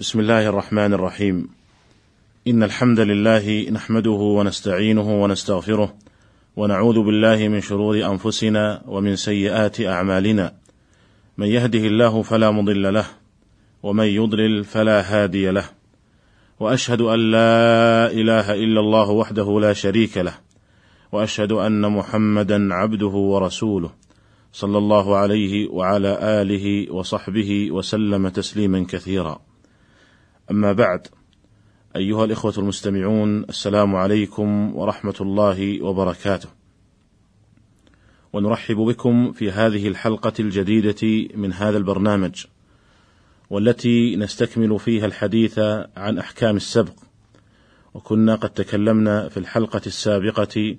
بسم الله الرحمن الرحيم ان الحمد لله نحمده ونستعينه ونستغفره ونعوذ بالله من شرور انفسنا ومن سيئات اعمالنا من يهده الله فلا مضل له ومن يضلل فلا هادي له واشهد ان لا اله الا الله وحده لا شريك له واشهد ان محمدا عبده ورسوله صلى الله عليه وعلى اله وصحبه وسلم تسليما كثيرا أما بعد أيها الإخوة المستمعون السلام عليكم ورحمة الله وبركاته. ونرحب بكم في هذه الحلقة الجديدة من هذا البرنامج، والتي نستكمل فيها الحديث عن أحكام السبق. وكنا قد تكلمنا في الحلقة السابقة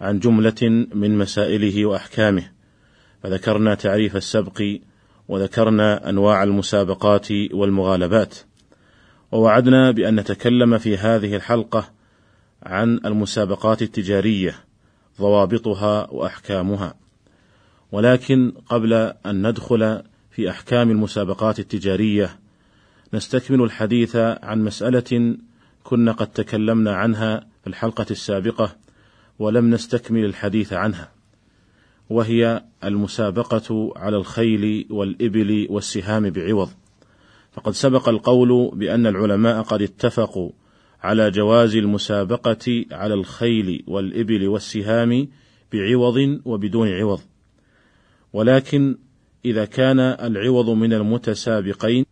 عن جملة من مسائله وأحكامه، فذكرنا تعريف السبق وذكرنا أنواع المسابقات والمغالبات. ووعدنا بأن نتكلم في هذه الحلقة عن المسابقات التجارية ضوابطها وأحكامها. ولكن قبل أن ندخل في أحكام المسابقات التجارية نستكمل الحديث عن مسألة كنا قد تكلمنا عنها في الحلقة السابقة ولم نستكمل الحديث عنها. وهي المسابقة على الخيل والإبل والسهام بعوض. فقد سبق القول بأن العلماء قد اتفقوا على جواز المسابقة على الخيل والإبل والسهام بعوض وبدون عوض، ولكن إذا كان العوض من المتسابقين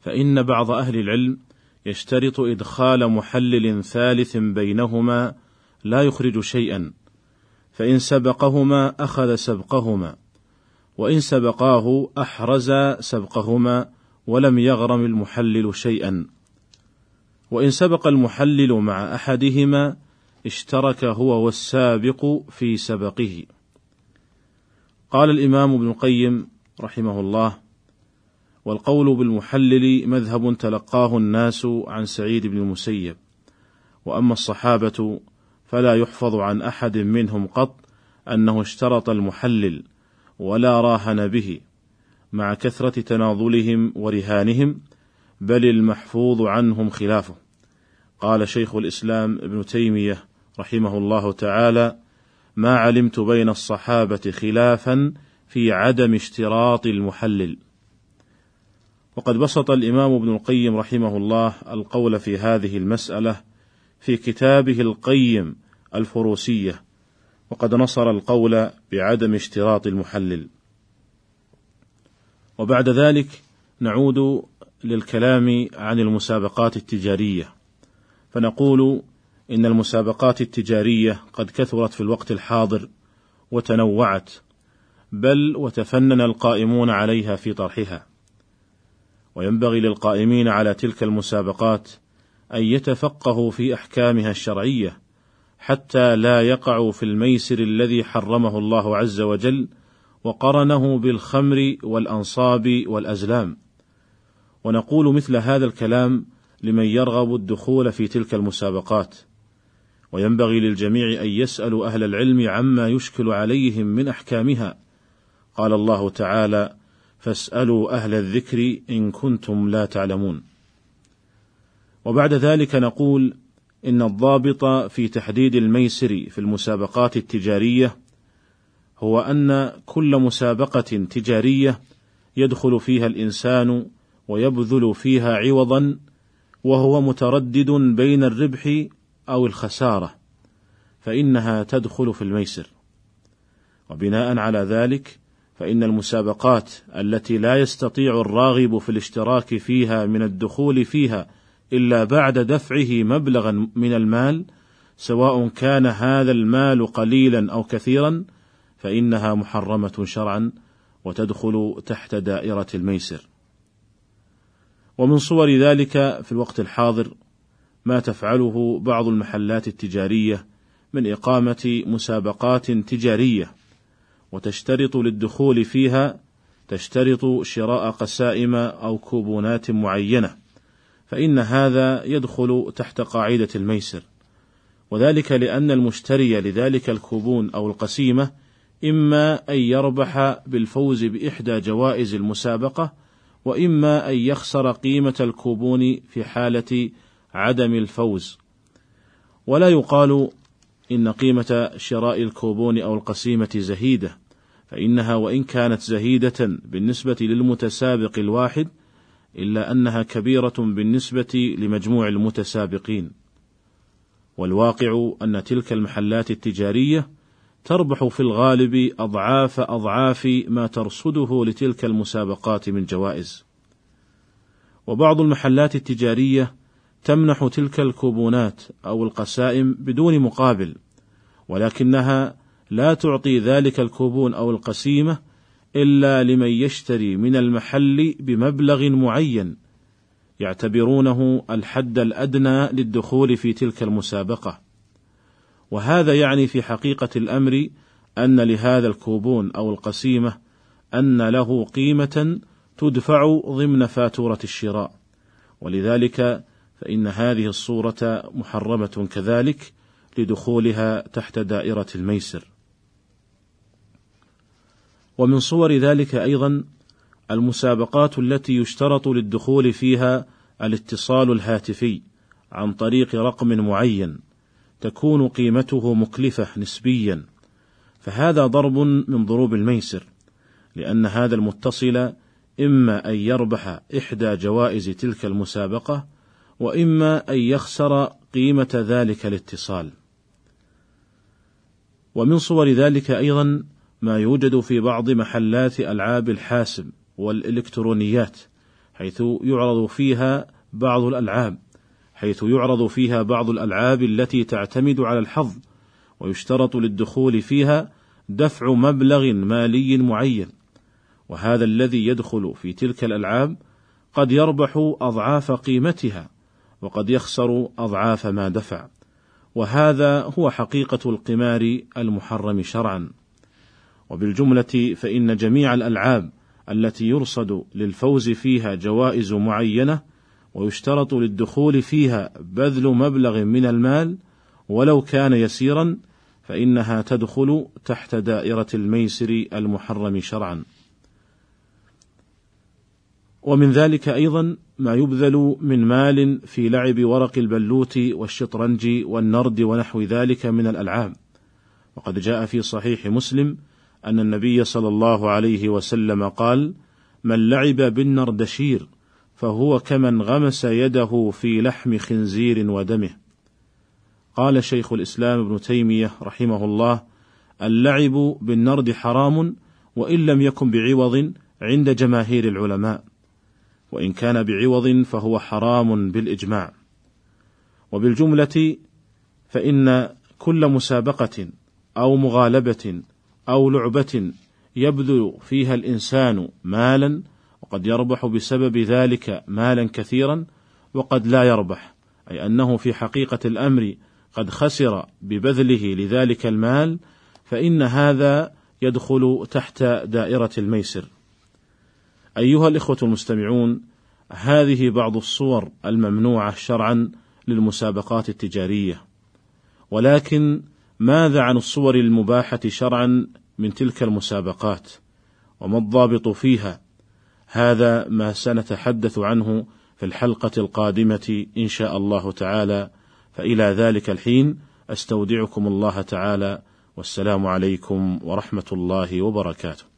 فإن بعض أهل العلم يشترط إدخال محلل ثالث بينهما لا يخرج شيئا، فإن سبقهما أخذ سبقهما، وإن سبقاه أحرز سبقهما ولم يغرم المحلل شيئا. وإن سبق المحلل مع أحدهما اشترك هو والسابق في سبقه. قال الإمام ابن القيم رحمه الله والقول بالمحلل مذهب تلقاه الناس عن سعيد بن المسيب. وأما الصحابة فلا يحفظ عن أحد منهم قط أنه اشترط المحلل ولا راهن به. مع كثرة تناظلهم ورهانهم بل المحفوظ عنهم خلافه. قال شيخ الإسلام ابن تيمية رحمه الله تعالى: ما علمت بين الصحابة خلافا في عدم اشتراط المحلل. وقد بسط الإمام ابن القيم رحمه الله القول في هذه المسألة في كتابه القيم الفروسية، وقد نصر القول بعدم اشتراط المحلل. وبعد ذلك نعود للكلام عن المسابقات التجارية. فنقول إن المسابقات التجارية قد كثرت في الوقت الحاضر وتنوعت بل وتفنن القائمون عليها في طرحها. وينبغي للقائمين على تلك المسابقات أن يتفقهوا في أحكامها الشرعية حتى لا يقعوا في الميسر الذي حرمه الله عز وجل وقرنه بالخمر والأنصاب والأزلام. ونقول مثل هذا الكلام لمن يرغب الدخول في تلك المسابقات. وينبغي للجميع أن يسألوا أهل العلم عما يشكل عليهم من أحكامها. قال الله تعالى فاسألوا أهل الذكر إن كنتم لا تعلمون وبعد ذلك نقول إن الضابط في تحديد الميسر في المسابقات التجارية هو أن كل مسابقة تجارية يدخل فيها الإنسان ويبذل فيها عوضا وهو متردد بين الربح أو الخسارة فإنها تدخل في الميسر. وبناء على ذلك فإن المسابقات التي لا يستطيع الراغب في الاشتراك فيها من الدخول فيها إلا بعد دفعه مبلغا من المال سواء كان هذا المال قليلا أو كثيرا فإنها محرمة شرعا وتدخل تحت دائرة الميسر. ومن صور ذلك في الوقت الحاضر ما تفعله بعض المحلات التجارية من إقامة مسابقات تجارية وتشترط للدخول فيها تشترط شراء قسائم أو كوبونات معينة فإن هذا يدخل تحت قاعدة الميسر وذلك لأن المشتري لذلك الكوبون أو القسيمة إما أن يربح بالفوز بإحدى جوائز المسابقة وإما أن يخسر قيمة الكوبون في حالة عدم الفوز. ولا يقال إن قيمة شراء الكوبون أو القسيمة زهيدة فإنها وإن كانت زهيدة بالنسبة للمتسابق الواحد إلا أنها كبيرة بالنسبة لمجموع المتسابقين. والواقع أن تلك المحلات التجارية تربح في الغالب أضعاف أضعاف ما ترصده لتلك المسابقات من جوائز. وبعض المحلات التجارية تمنح تلك الكوبونات أو القسائم بدون مقابل ولكنها لا تعطي ذلك الكوبون أو القسيمة إلا لمن يشتري من المحل بمبلغ معين يعتبرونه الحد الأدنى للدخول في تلك المسابقة. وهذا يعني في حقيقة الأمر أن لهذا الكوبون أو القسيمة أن له قيمة تدفع ضمن فاتورة الشراء ولذلك فإن هذه الصورة محرمة كذلك لدخولها تحت دائرة الميسر. ومن صور ذلك أيضا المسابقات التي يشترط للدخول فيها الاتصال الهاتفي عن طريق رقم معين تكون قيمته مكلفة نسبيا، فهذا ضرب من ضروب الميسر، لأن هذا المتصل إما أن يربح إحدى جوائز تلك المسابقة وإما أن يخسر قيمة ذلك الاتصال. ومن صور ذلك أيضا ما يوجد في بعض محلات ألعاب الحاسب والإلكترونيات، حيث يعرض فيها بعض الألعاب، حيث يعرض فيها بعض الألعاب التي تعتمد على الحظ، ويشترط للدخول فيها دفع مبلغ مالي معين، وهذا الذي يدخل في تلك الألعاب قد يربح أضعاف قيمتها وقد يخسر أضعاف ما دفع. وهذا هو حقيقة القمار المحرم شرعا. وبالجملة فإن جميع الألعاب التي يرصد للفوز فيها جوائز معينة ويشترط للدخول فيها بذل مبلغ من المال ولو كان يسيرا فإنها تدخل تحت دائرة الميسر المحرم شرعا. ومن ذلك أيضا ما يبذل من مال في لعب ورق البلوت والشطرنج والنرد ونحو ذلك من الألعاب وقد جاء في صحيح مسلم أن النبي صلى الله عليه وسلم قال من لعب بالنردشير فهو كمن غمس يده في لحم خنزير ودمه. قال شيخ الإسلام ابن تيمية رحمه الله اللعب بالنرد حرام وإن لم يكن بعوض عند جماهير العلماء وإن كان بعوض فهو حرام بالإجماع. وبالجملة فإن كل مسابقة أو مغالبة أو لعبة يبذل فيها الإنسان مالا وقد يربح بسبب ذلك مالا كثيرا وقد لا يربح أي أنه في حقيقة الأمر قد خسر ببذله لذلك المال فإن هذا يدخل تحت دائرة الميسر. أيها الإخوة المستمعون هذه بعض الصور الممنوعة شرعا للمسابقات التجارية. ولكن ماذا عن الصور المباحة شرعا من تلك المسابقات؟ وما الضابط فيها؟ هذا ما سنتحدث عنه في الحلقة القادمة إن شاء الله تعالى. فإلى ذلك الحين أستودعكم الله تعالى. والسلام عليكم ورحمة الله وبركاته.